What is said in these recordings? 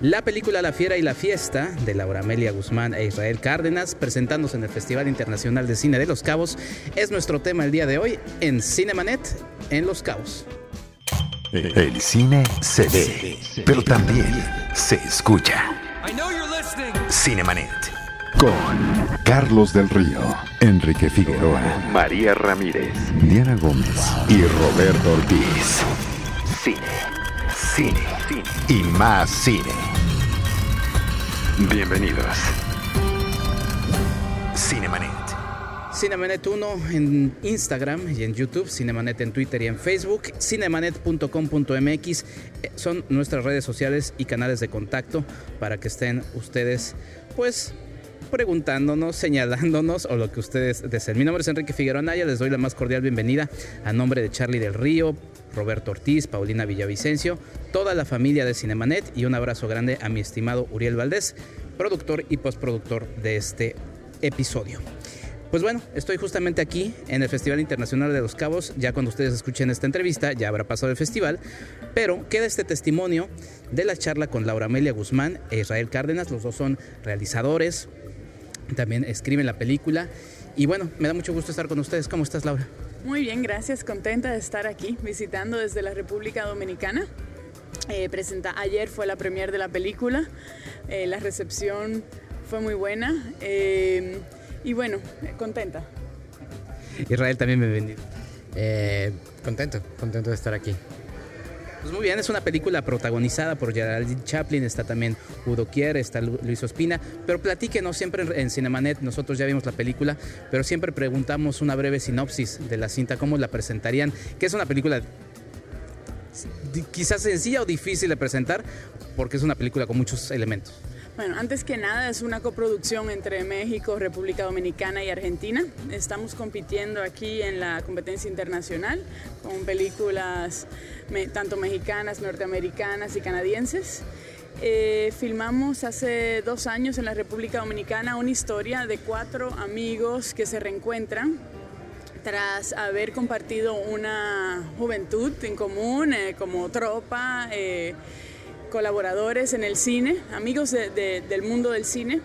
La película La Fiera y la Fiesta de Laura Amelia Guzmán e Israel Cárdenas, presentándose en el Festival Internacional de Cine de Los Cabos, es nuestro tema el día de hoy en Cinemanet en Los Cabos. El cine se ve, pero también se escucha. Cinemanet. Con Carlos del Río, Enrique Figueroa, María Ramírez, Diana Gómez y Roberto Ortiz. Cine, cine, cine y más cine. Bienvenidos. Cinemanet. Cinemanet 1 en Instagram y en YouTube, Cinemanet en Twitter y en Facebook, cinemanet.com.mx eh, son nuestras redes sociales y canales de contacto para que estén ustedes pues preguntándonos, señalándonos o lo que ustedes deseen. Mi nombre es Enrique Figueroa Naya, les doy la más cordial bienvenida a nombre de Charlie del Río, Roberto Ortiz, Paulina Villavicencio, toda la familia de Cinemanet y un abrazo grande a mi estimado Uriel Valdés, productor y postproductor de este episodio. Pues bueno, estoy justamente aquí en el Festival Internacional de los Cabos. Ya cuando ustedes escuchen esta entrevista, ya habrá pasado el festival. Pero queda este testimonio de la charla con Laura Amelia Guzmán e Israel Cárdenas. Los dos son realizadores, también escriben la película. Y bueno, me da mucho gusto estar con ustedes. ¿Cómo estás, Laura? Muy bien, gracias. Contenta de estar aquí visitando desde la República Dominicana. Eh, presenta, ayer fue la premier de la película. Eh, la recepción fue muy buena. Eh, y bueno, contenta. Israel también bienvenido. Eh, contento, contento de estar aquí. Pues muy bien, es una película protagonizada por Geraldine Chaplin, está también Udo Kier, está Luis Ospina, pero platíquenos siempre en Cinemanet, nosotros ya vimos la película, pero siempre preguntamos una breve sinopsis de la cinta, cómo la presentarían, que es una película quizás sencilla o difícil de presentar, porque es una película con muchos elementos. Bueno, antes que nada es una coproducción entre México, República Dominicana y Argentina. Estamos compitiendo aquí en la competencia internacional con películas tanto mexicanas, norteamericanas y canadienses. Eh, filmamos hace dos años en la República Dominicana una historia de cuatro amigos que se reencuentran tras haber compartido una juventud en común eh, como tropa. Eh, colaboradores en el cine, amigos del mundo del cine,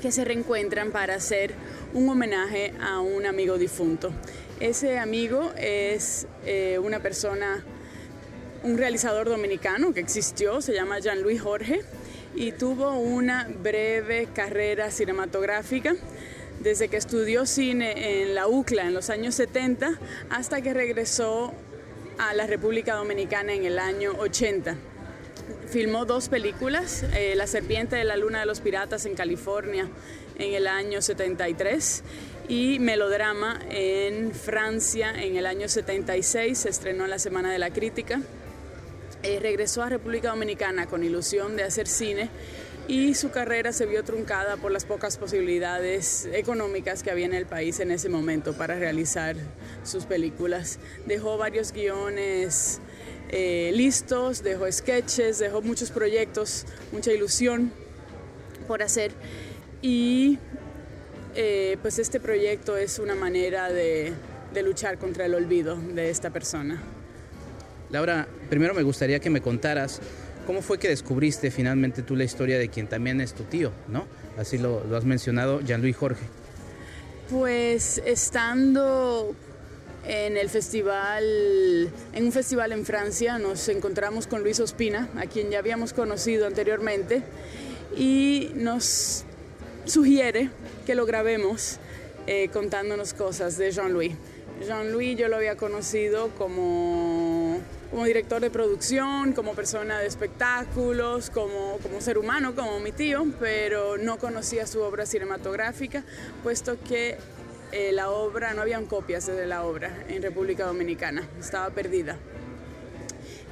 que se reencuentran para hacer un homenaje a un amigo difunto. Ese amigo es eh, una persona, un realizador dominicano que existió, se llama Jean-Louis Jorge, y tuvo una breve carrera cinematográfica desde que estudió cine en la UCLA en los años 70 hasta que regresó a la República Dominicana en el año 80 filmó dos películas, eh, La serpiente de la luna de los piratas en California en el año 73 y Melodrama en Francia en el año 76, se estrenó en la Semana de la Crítica. Eh, regresó a República Dominicana con ilusión de hacer cine y su carrera se vio truncada por las pocas posibilidades económicas que había en el país en ese momento para realizar sus películas. Dejó varios guiones eh, listos, dejó sketches, dejó muchos proyectos, mucha ilusión por hacer y eh, pues este proyecto es una manera de, de luchar contra el olvido de esta persona. Laura, primero me gustaría que me contaras cómo fue que descubriste finalmente tú la historia de quien también es tu tío, ¿no? Así lo, lo has mencionado, Jean-Louis Jorge. Pues estando en el festival, en un festival en Francia, nos encontramos con Luis Ospina, a quien ya habíamos conocido anteriormente, y nos sugiere que lo grabemos eh, contándonos cosas de Jean-Louis. Jean-Louis yo lo había conocido como, como director de producción, como persona de espectáculos, como, como ser humano, como mi tío, pero no conocía su obra cinematográfica, puesto que eh, la obra, no habían copias de la obra en República Dominicana, estaba perdida.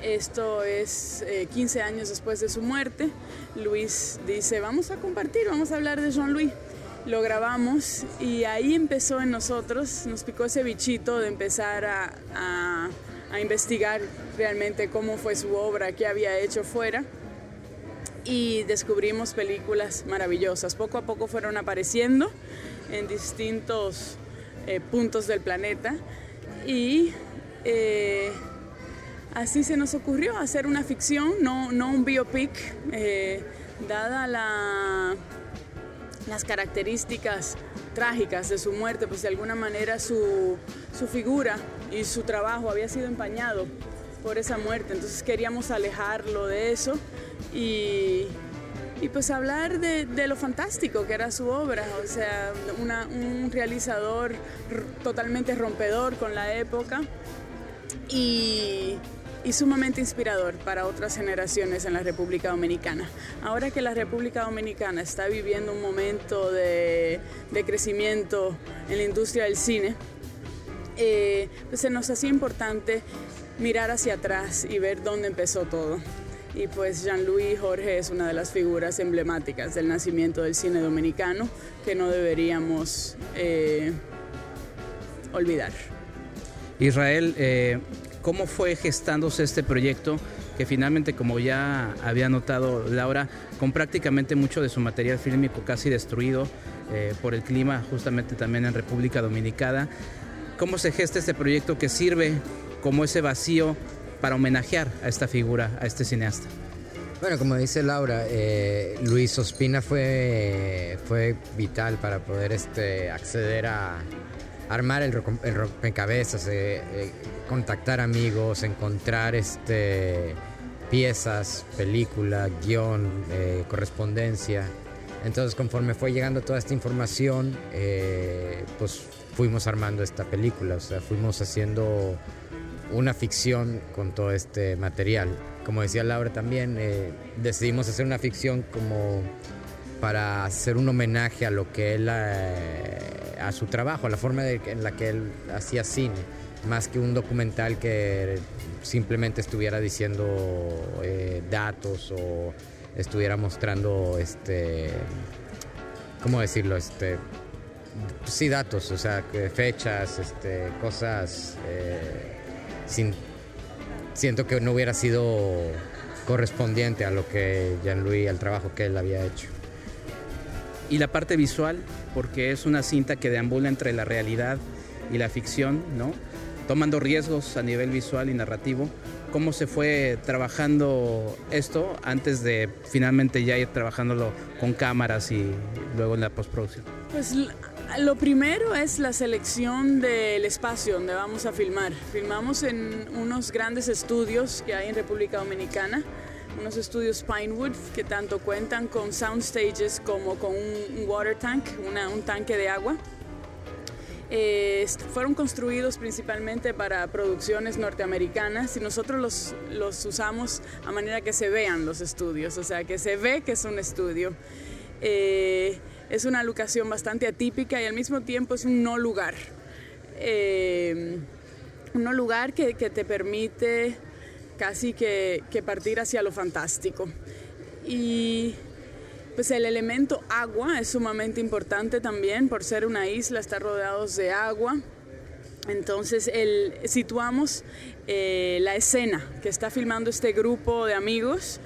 Esto es 15 eh, años después de su muerte. Luis dice, vamos a compartir, vamos a hablar de Jean-Louis. Lo grabamos y ahí empezó en nosotros, nos picó ese bichito de empezar a, a investigar realmente cómo fue su obra, qué había hecho fuera y descubrimos películas maravillosas. Poco a poco fueron apareciendo en distintos eh, puntos del planeta y eh, así se nos ocurrió hacer una ficción, no, no un biopic, eh, dada la, las características trágicas de su muerte, pues de alguna manera su, su figura y su trabajo había sido empañado por esa muerte, entonces queríamos alejarlo de eso y, y pues hablar de, lo fantástico que era su obra, o sea, un realizador totalmente rompedor con la época y, sumamente inspirador para otras generaciones en la República Dominicana. Ahora que la República Dominicana está viviendo un momento de, de crecimiento en la industria del cine, eh, pues se nos hacía importante mirar hacia atrás y ver dónde empezó todo. Y pues Jean-Louis Jorge es una de las figuras emblemáticas del nacimiento del cine dominicano que no deberíamos eh, olvidar. Israel, eh, ¿cómo fue gestándose este proyecto? que finalmente, como ya había notado Laura, con prácticamente mucho de su material fílmico casi destruido eh, por el clima, justamente también en República Dominicana. ¿Cómo se gesta este proyecto que sirve como ese vacío para homenajear a esta figura, a este cineasta? Bueno, como dice Laura, eh, Luis Ospina fue, fue vital para poder este, acceder a armar el, rompecabezas, eh, eh, contactar amigos, encontrar este, piezas, película, guion, eh, correspondencia. Entonces, conforme fue llegando toda esta información, pues fuimos armando esta película, o sea, fuimos haciendo una ficción con todo este material. Como decía Laura también, eh, decidimos hacer una ficción como para hacer un homenaje a lo que él, eh, a su trabajo, a la forma en la que él hacía cine, más que un documental que simplemente estuviera diciendo eh, datos o estuviera mostrando, este, ¿cómo decirlo? Este, sí, datos, o sea, fechas, este, cosas eh, sin, siento que no hubiera sido correspondiente a lo que Jean-Louis, al trabajo que él había hecho. Y la parte visual, porque es una cinta que deambula entre la realidad y la ficción, ¿no? Tomando riesgos a nivel visual y narrativo. ¿Cómo se fue trabajando esto antes de finalmente ya ir trabajándolo con cámaras y luego en la postproducción? Pues lo primero es la selección del espacio donde vamos a filmar. Filmamos en unos grandes estudios que hay en República Dominicana, unos estudios Pinewood que tanto cuentan con sound stages como con un water tank, una, un tanque de agua. Eh, fueron construidos principalmente para producciones norteamericanas y nosotros los, los usamos a manera que se vean los estudios, o sea, que se ve que es un estudio. Eh, es una locación bastante atípica y al mismo tiempo es un no lugar. Eh, un no lugar que, te permite casi que, que, partir hacia lo fantástico. Y pues el elemento agua es sumamente importante también, por ser una isla, estar rodeados de agua. Entonces el, situamos eh, la escena que está filmando este grupo de amigos.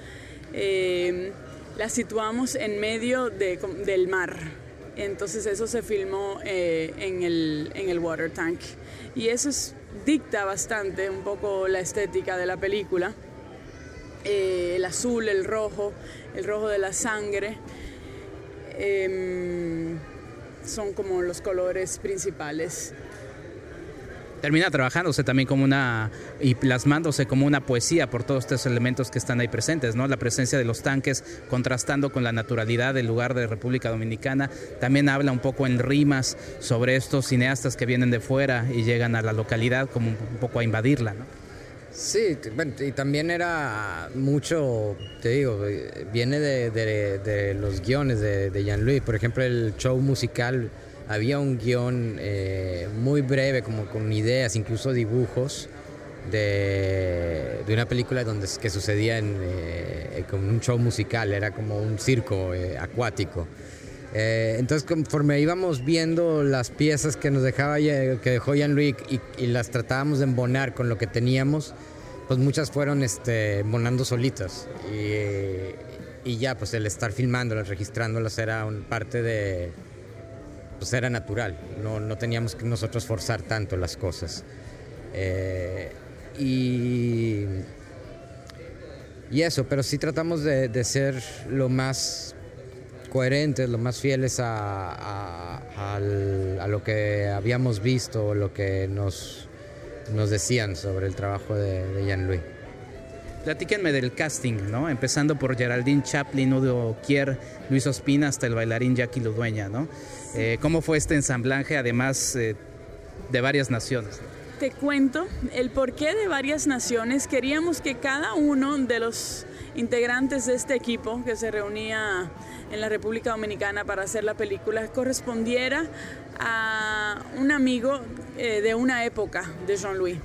Eh, la situamos en medio de, del mar. Entonces eso se filmó eh, en, el, en el water tank. Y eso es, dicta bastante un poco la estética de la película. Eh, el azul, el rojo, el rojo de la sangre. Eh, son como los colores principales termina trabajándose también como una y plasmándose como una poesía por todos estos elementos que están ahí presentes, ¿no? La presencia de los tanques contrastando con la naturalidad del lugar de República Dominicana. También habla un poco en rimas sobre estos cineastas que vienen de fuera y llegan a la localidad como un poco a invadirla, ¿no? Sí, y también era mucho, te digo, viene de, de, de los guiones de, de Jean-Louis. Por ejemplo, el show musical había un guion eh, muy breve, como con ideas, incluso dibujos, de, de una película donde, que sucedía en eh, como un show musical, era como un circo eh, acuático. Eh, entonces, conforme íbamos viendo las piezas que nos dejaba, que dejó Jean-Louis y, y, las tratábamos de embonar con lo que teníamos, pues muchas fueron este, embonando solitas. Y, y ya, pues el estar filmándolas, registrándolas era un, parte de, pues era natural, no, no teníamos que nosotros forzar tanto las cosas. Eh, y, y eso, pero sí tratamos de, ser lo más coherentes, lo más fieles a, a, lo que habíamos visto, lo que nos, nos decían sobre el trabajo de, de Jean-Louis. Platíquenme del casting, ¿no? Empezando por Geraldine Chaplin, Udo Kier, Luis Ospina, hasta el bailarín Jackie Ludueña, ¿no? Eh, ¿Cómo fue este ensamblaje, además eh, de varias naciones? Te cuento el porqué de varias naciones. Queríamos que cada uno de los integrantes de este equipo que se reunía en la República Dominicana para hacer la película correspondiera a un amigo eh, de una época de Jean-Louis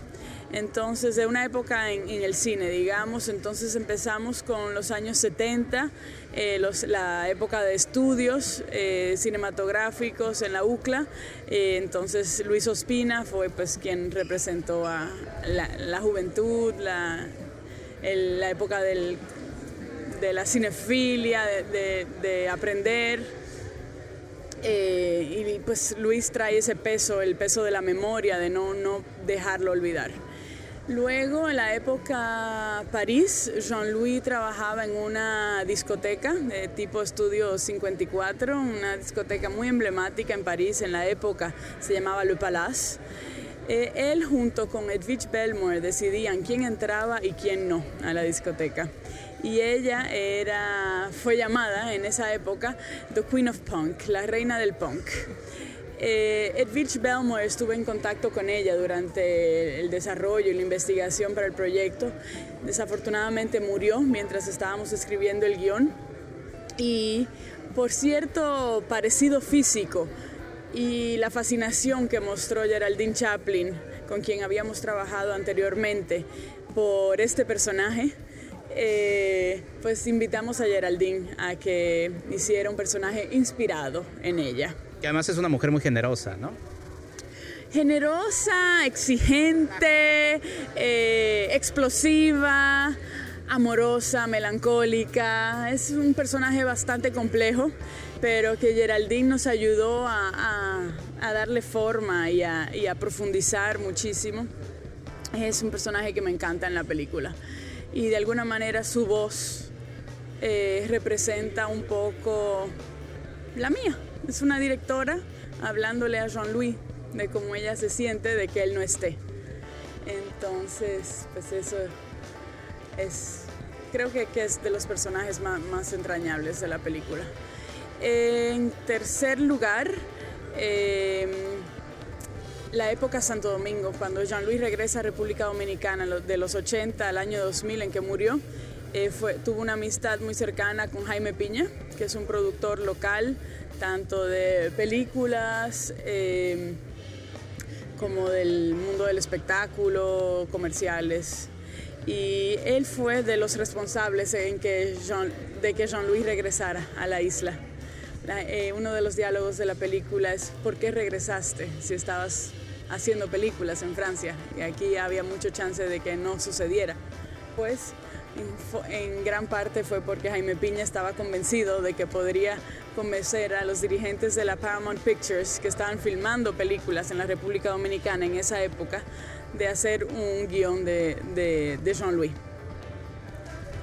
entonces de una época en, el cine, digamos, entonces empezamos con los años 70, eh, la época de estudios eh, cinematográficos en la UCLA, eh, entonces Luis Ospina fue pues quien representó a la, juventud, la, época del, de la cinefilia, de, aprender. y pues Luis trae ese peso, el peso de la memoria, de no, no dejarlo olvidar. Luego, en la época París, Jean-Louis trabajaba en una discoteca de tipo Estudio 54, una discoteca muy emblemática en París en la época, se llamaba Le Palace. Eh, él junto con Edwidge Belmore decidían quién entraba y quién no a la discoteca. Y ella era, fue llamada en esa época The Queen of Punk, la reina del punk. Eh, Edwidge Belmore estuve en contacto con ella durante el desarrollo y la investigación para el proyecto. Desafortunadamente murió mientras estábamos escribiendo el guion. Y por cierto parecido físico y la fascinación que mostró Geraldine Chaplin, con quien habíamos trabajado anteriormente, por este personaje, eh, pues invitamos a Geraldine a que hiciera un personaje inspirado en ella. Que además es una mujer muy generosa, ¿no? Generosa, exigente, eh, explosiva, amorosa, melancólica. Es un personaje bastante complejo, pero que Geraldine nos ayudó a, darle forma y a, profundizar muchísimo. Es un personaje que me encanta en la película. Y de alguna manera su voz eh, representa un poco la mía. Es una directora hablándole a Jean-Louis de cómo ella se siente de que él no esté. Entonces, pues eso es, creo que, es de los personajes más, entrañables de la película. En tercer lugar, em, la época Santo Domingo, cuando Jean-Louis regresa a República Dominicana de los 80 al año 2000 en que murió, eh, fue, tuvo una amistad muy cercana con Jaime Piña, que es un productor local tanto de películas eh, como del mundo del espectáculo, comerciales. Y él fue de los responsables en que de que Jean-Louis regresara a la isla. Eh, uno de los diálogos de la película es ¿por qué regresaste si estabas haciendo películas en Francia? Y aquí había mucho chance de que no sucediera. Pues en, gran parte fue porque Jaime Piña estaba convencido de que podría convencer a los dirigentes de la Paramount Pictures que estaban filmando películas en la República Dominicana en esa época de hacer un guion de, de Jean-Louis.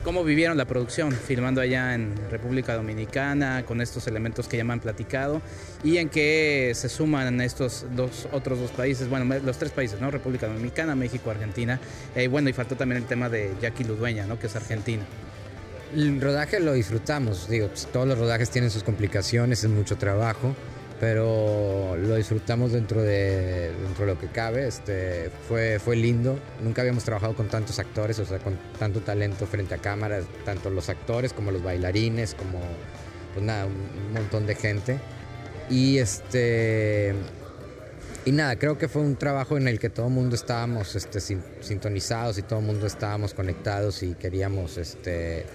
¿Cómo vivieron la producción filmando allá en República Dominicana con estos elementos que ya me han platicado? ¿Y en qué se suman estos dos otros dos países? Bueno, los tres países, ¿no? República Dominicana, México, Argentina. Eh, bueno, y faltó también el tema de Jackie Ludueña, ¿no? Que es argentina. El rodaje lo disfrutamos, digo, todos los rodajes tienen sus complicaciones, es mucho trabajo pero lo disfrutamos dentro de, dentro de lo que cabe. Este, fue, fue lindo. Nunca habíamos trabajado con tantos actores, o sea, con tanto talento frente a cámaras, tanto los actores como los bailarines, como pues nada, un montón de gente. Y este. Y nada, creo que fue un trabajo en el que todo el mundo estábamos este, sintonizados y todo el mundo estábamos conectados y queríamos este,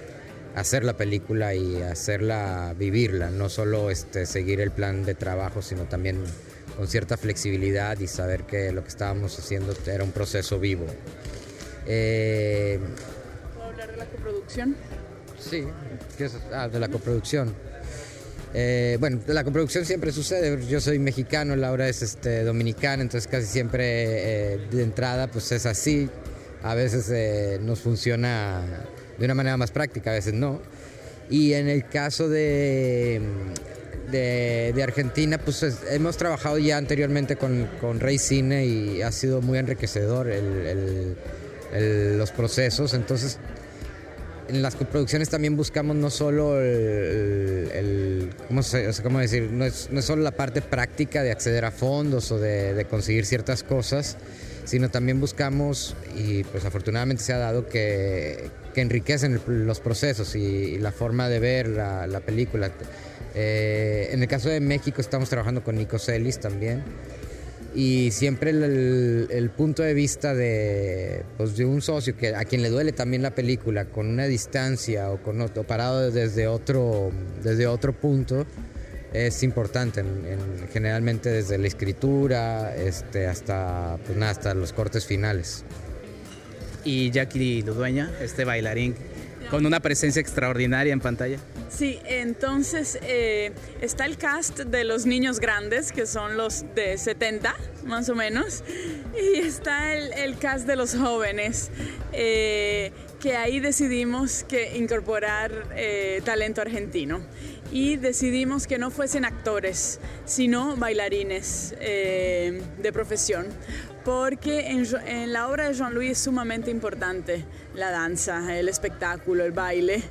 hacer la película y hacerla vivirla, no solo este, seguir el plan de trabajo, sino también con cierta flexibilidad y saber que lo que estábamos haciendo era un proceso vivo. Eh, ¿Puedo hablar de la coproducción? Sí, ah, de la coproducción. Eh, bueno, la coproducción siempre sucede. Yo soy mexicano, Laura es este, dominicana, entonces casi siempre eh, de entrada pues es así. a veces eh, nos funciona de una manera más práctica, a veces no. Y en el caso de, de, Argentina, pues hemos trabajado ya anteriormente con, con, Rey Cine y ha sido muy enriquecedor los procesos. Entonces, en las coproducciones también buscamos no solo el, ¿cómo, decir? No es, no es, solo la parte práctica de acceder a fondos o de, de, conseguir ciertas cosas, sino también buscamos, y pues afortunadamente se ha dado, que, que enriquecen los procesos y, la forma de ver la, la película. Eh, en el caso de México estamos trabajando con Nico Celis también y siempre el, punto de vista de, pues, de un socio que a quien le duele también la película con una distancia o con otro, parado desde otro desde otro punto es importante generalmente desde la escritura este hasta pues nada, hasta los cortes finales. Y Jackie Ludueña este bailarín con una presencia extraordinaria en pantalla. Sí, entonces eh, está el cast de los niños grandes, que son los de 70, más o menos, y está el, cast de los jóvenes, eh, que ahí decidimos que incorporar eh, talento argentino. Y decidimos que no fuesen actores, sino bailarines de profesión porque en, en, la obra de Jean-Louis es sumamente importante la danza, el espectáculo, el baile.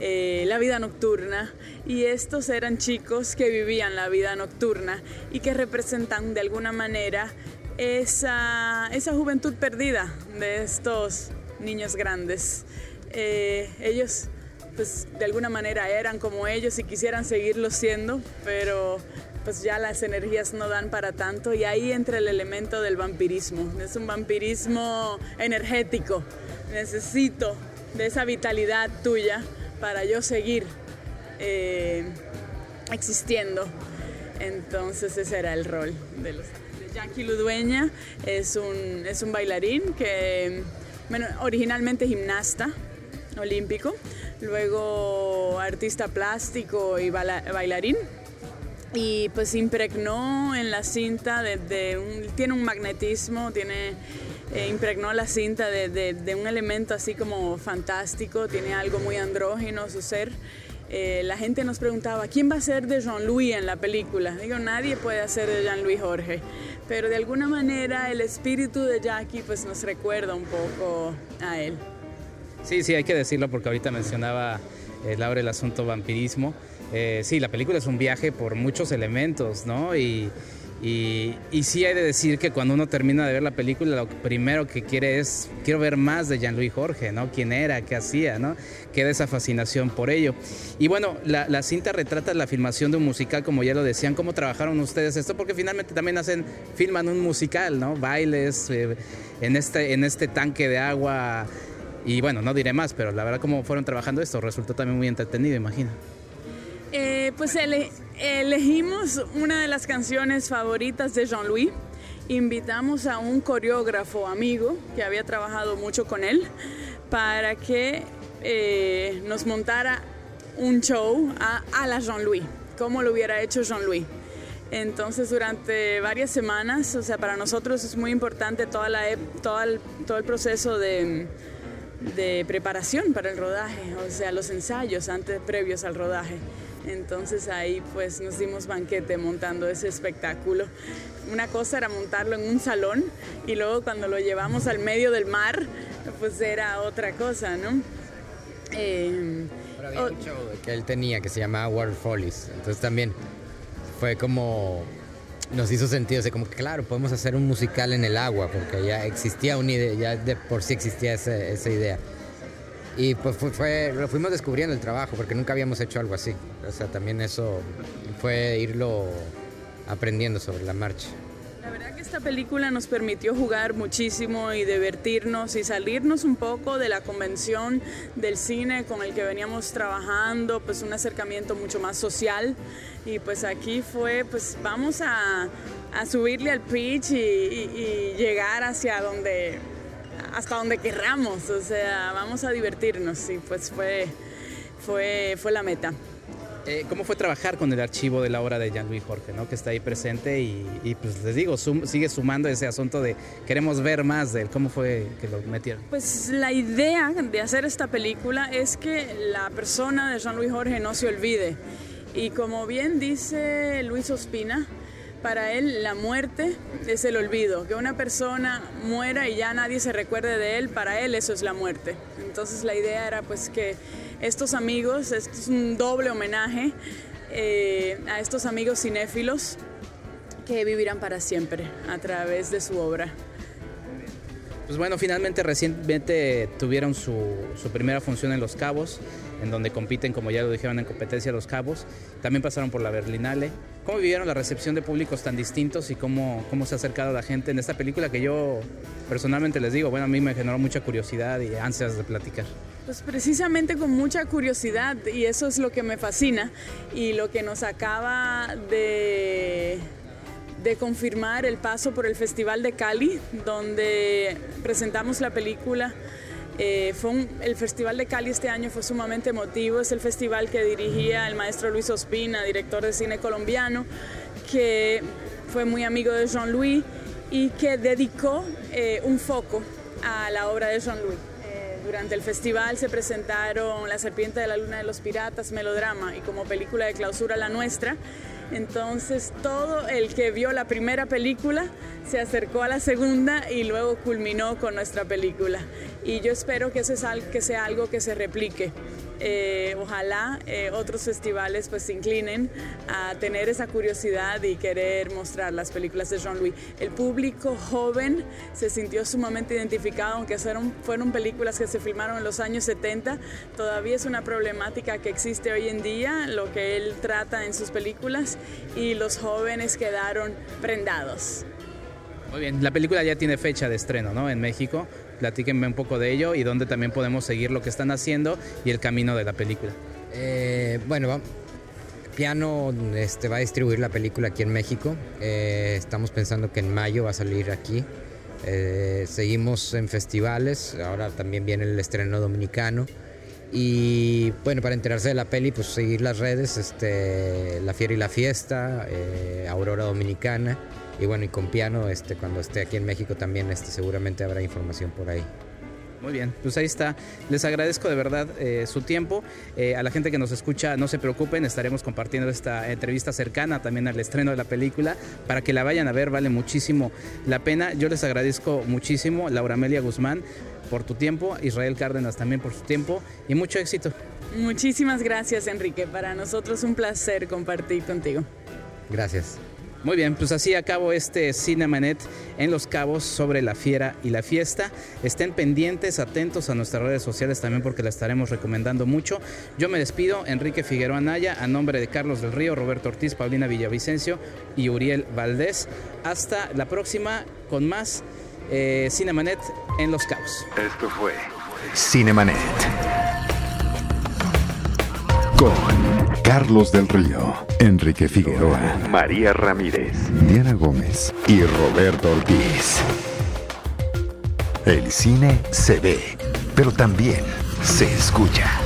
Eh, la vida nocturna y estos eran chicos que vivían la vida nocturna y que representan de alguna manera esa, esa juventud perdida de estos niños grandes. Eh, ellos pues de alguna manera eran como ellos y quisieran seguirlo siendo, pero pues ya las energías no dan para tanto y ahí entra el elemento del vampirismo. Es un vampirismo energético. Necesito de esa vitalidad tuya para yo seguir eh, existiendo. Entonces ese era el rol de, los, Jackie Ludueña. Es un, es un bailarín que, bueno, originalmente gimnasta olímpico, luego artista plástico y bailarín. Y pues impregnó en la cinta de, un, tiene un magnetismo, tiene eh, impregnó la cinta de, un elemento así como fantástico, tiene algo muy andrógeno su ser. Eh, la gente nos preguntaba, ¿quién va a ser de Jean-Louis en la película? Digo, nadie puede hacer de Jean-Louis Jorge, pero de alguna manera el espíritu de Jackie pues nos recuerda un poco a él. Sí, sí, hay que decirlo porque ahorita mencionaba eh, Laura el asunto vampirismo. sí, la película es un viaje por muchos elementos, ¿no? Y, y, sí hay de decir que cuando uno termina de ver la película, lo primero que quiere es, quiero ver más de Jean-Louis Jorge, ¿no? ¿Quién era? ¿Qué hacía? ¿no? Queda esa fascinación por ello. Y bueno, la, cinta retrata la filmación de un musical, como ya lo decían. ¿Cómo trabajaron ustedes esto? Porque finalmente también hacen, filman un musical, ¿no? Bailes eh, en, este, en este tanque de agua. Y bueno, no diré más, pero la verdad, cómo fueron trabajando esto, resultó también muy entretenido, imagino. Pues elegimos una de las canciones favoritas de Jean-Louis. Invitamos a un coreógrafo amigo que había trabajado mucho con él para que eh, nos montara un show a, la Jean-Louis, como lo hubiera hecho Jean-Louis. Entonces durante varias semanas, o sea, para nosotros es muy importante toda la, todo, el, todo el proceso de preparación para el rodaje, o sea, los ensayos antes previos al rodaje. Entonces ahí pues nos dimos banquete montando ese espectáculo. Una cosa era montarlo en un salón y luego cuando lo llevamos al medio del mar pues era otra cosa, ¿no? Eh, había un show que él tenía que se llamaba Water Follies, entonces también fue como nos hizo sentido, o como que claro, podemos hacer un musical en el agua, porque ya existía una idea, ya de por sí existía esa idea. Y pues fue, lo fuimos descubriendo el trabajo, porque nunca habíamos hecho algo así. O sea, también eso fue irlo aprendiendo sobre la marcha. La verdad que esta película nos permitió jugar muchísimo y divertirnos y salirnos un poco de la convención del cine con el que veníamos trabajando, pues un acercamiento mucho más social. Y pues aquí fue, pues vamos a, a subirle al pitch y, y llegar hacia donde hasta donde querramos, o sea, vamos a divertirnos y pues fue, fue, fue la meta. Eh, ¿Cómo fue trabajar con el archivo de la obra de Jean-Louis Jorge, ¿no? que está ahí presente y, pues les digo, sigue sumando ese asunto de queremos ver más de él? ¿Cómo fue que lo metieron? Pues la idea de hacer esta película es que la persona de Jean-Louis Jorge no se olvide. Y como bien dice Luis Ospina, para él la muerte es el olvido, que una persona muera y ya nadie se recuerde de él, para él eso es la muerte. Entonces la idea era pues que estos amigos, esto es un doble homenaje eh, a estos amigos cinéfilos que vivirán para siempre a través de su obra. Pues bueno, finalmente recientemente tuvieron su, su, primera función en Los Cabos, en donde compiten, como ya lo dijeron, en competencia Los Cabos. También pasaron por la Berlinale. ¿Cómo vivieron la recepción de públicos tan distintos y cómo, cómo se ha acercado la gente en esta película que yo personalmente les digo, bueno, a mí me generó mucha curiosidad y ansias de platicar? Pues precisamente con mucha curiosidad y eso es lo que me fascina y lo que nos acaba de de confirmar el paso por el Festival de Cali, donde presentamos la película. Eh, fue el Festival de Cali este año fue sumamente emotivo, es el festival que dirigía el maestro Luis Ospina, director de cine colombiano, que fue muy amigo de Jean-Louis y que dedicó eh, un foco a la obra de Jean-Louis. Eh, durante el festival se presentaron La Serpiente de la Luna de los Piratas, Melodrama y como película de clausura La Nuestra. Entonces todo el que vio la primera película se acercó a la segunda y luego culminó con nuestra película. Y yo espero que eso que sea algo que se replique. Eh, ojalá eh, otros festivales pues se inclinen a tener esa curiosidad y querer mostrar las películas de Jean-Louis. El público joven se sintió sumamente identificado, aunque fueron, fueron películas que se filmaron en los años 70, todavía es una problemática que existe hoy en día, lo que él trata en sus películas, y los jóvenes quedaron prendados. Muy bien, la película ya tiene fecha de estreno, ¿no? En México. Platíquenme un poco de ello y dónde también podemos seguir lo que están haciendo y el camino de la película. Eh, bueno, Piano este, va a distribuir la película aquí en México. Eh, estamos pensando que en mayo va a salir aquí. Eh, seguimos en festivales, ahora también viene el estreno dominicano. Y bueno, para enterarse de la peli, pues seguir las redes, este, La Fiera y la Fiesta, Aurora Dominicana. Y bueno, y con piano, este, cuando esté aquí en México también este, seguramente habrá información por ahí. Muy bien, pues ahí está. Les agradezco de verdad eh, su tiempo. Eh, a la gente que nos escucha, no se preocupen, estaremos compartiendo esta entrevista cercana también al estreno de la película para que la vayan a ver, vale muchísimo la pena. Yo les agradezco muchísimo, Laura Amelia Guzmán, por tu tiempo, Israel Cárdenas también por su tiempo y mucho éxito. Muchísimas gracias, Enrique. Para nosotros un placer compartir contigo. Gracias. Muy bien, pues así acabo este Cinemanet en Los Cabos sobre la fiera y la fiesta. Estén pendientes, atentos a nuestras redes sociales también porque la estaremos recomendando mucho. Yo me despido, Enrique Figueroa Naya, a nombre de Carlos del Río, Roberto Ortiz, Paulina Villavicencio y Uriel Valdés. Hasta la próxima con más eh, Cinemanet en Los Cabos. Esto fue Cinemanet con Carlos del Río, Enrique Figueroa, María Ramírez, Diana Gómez y Roberto Ortiz. El cine se ve, pero también se escucha.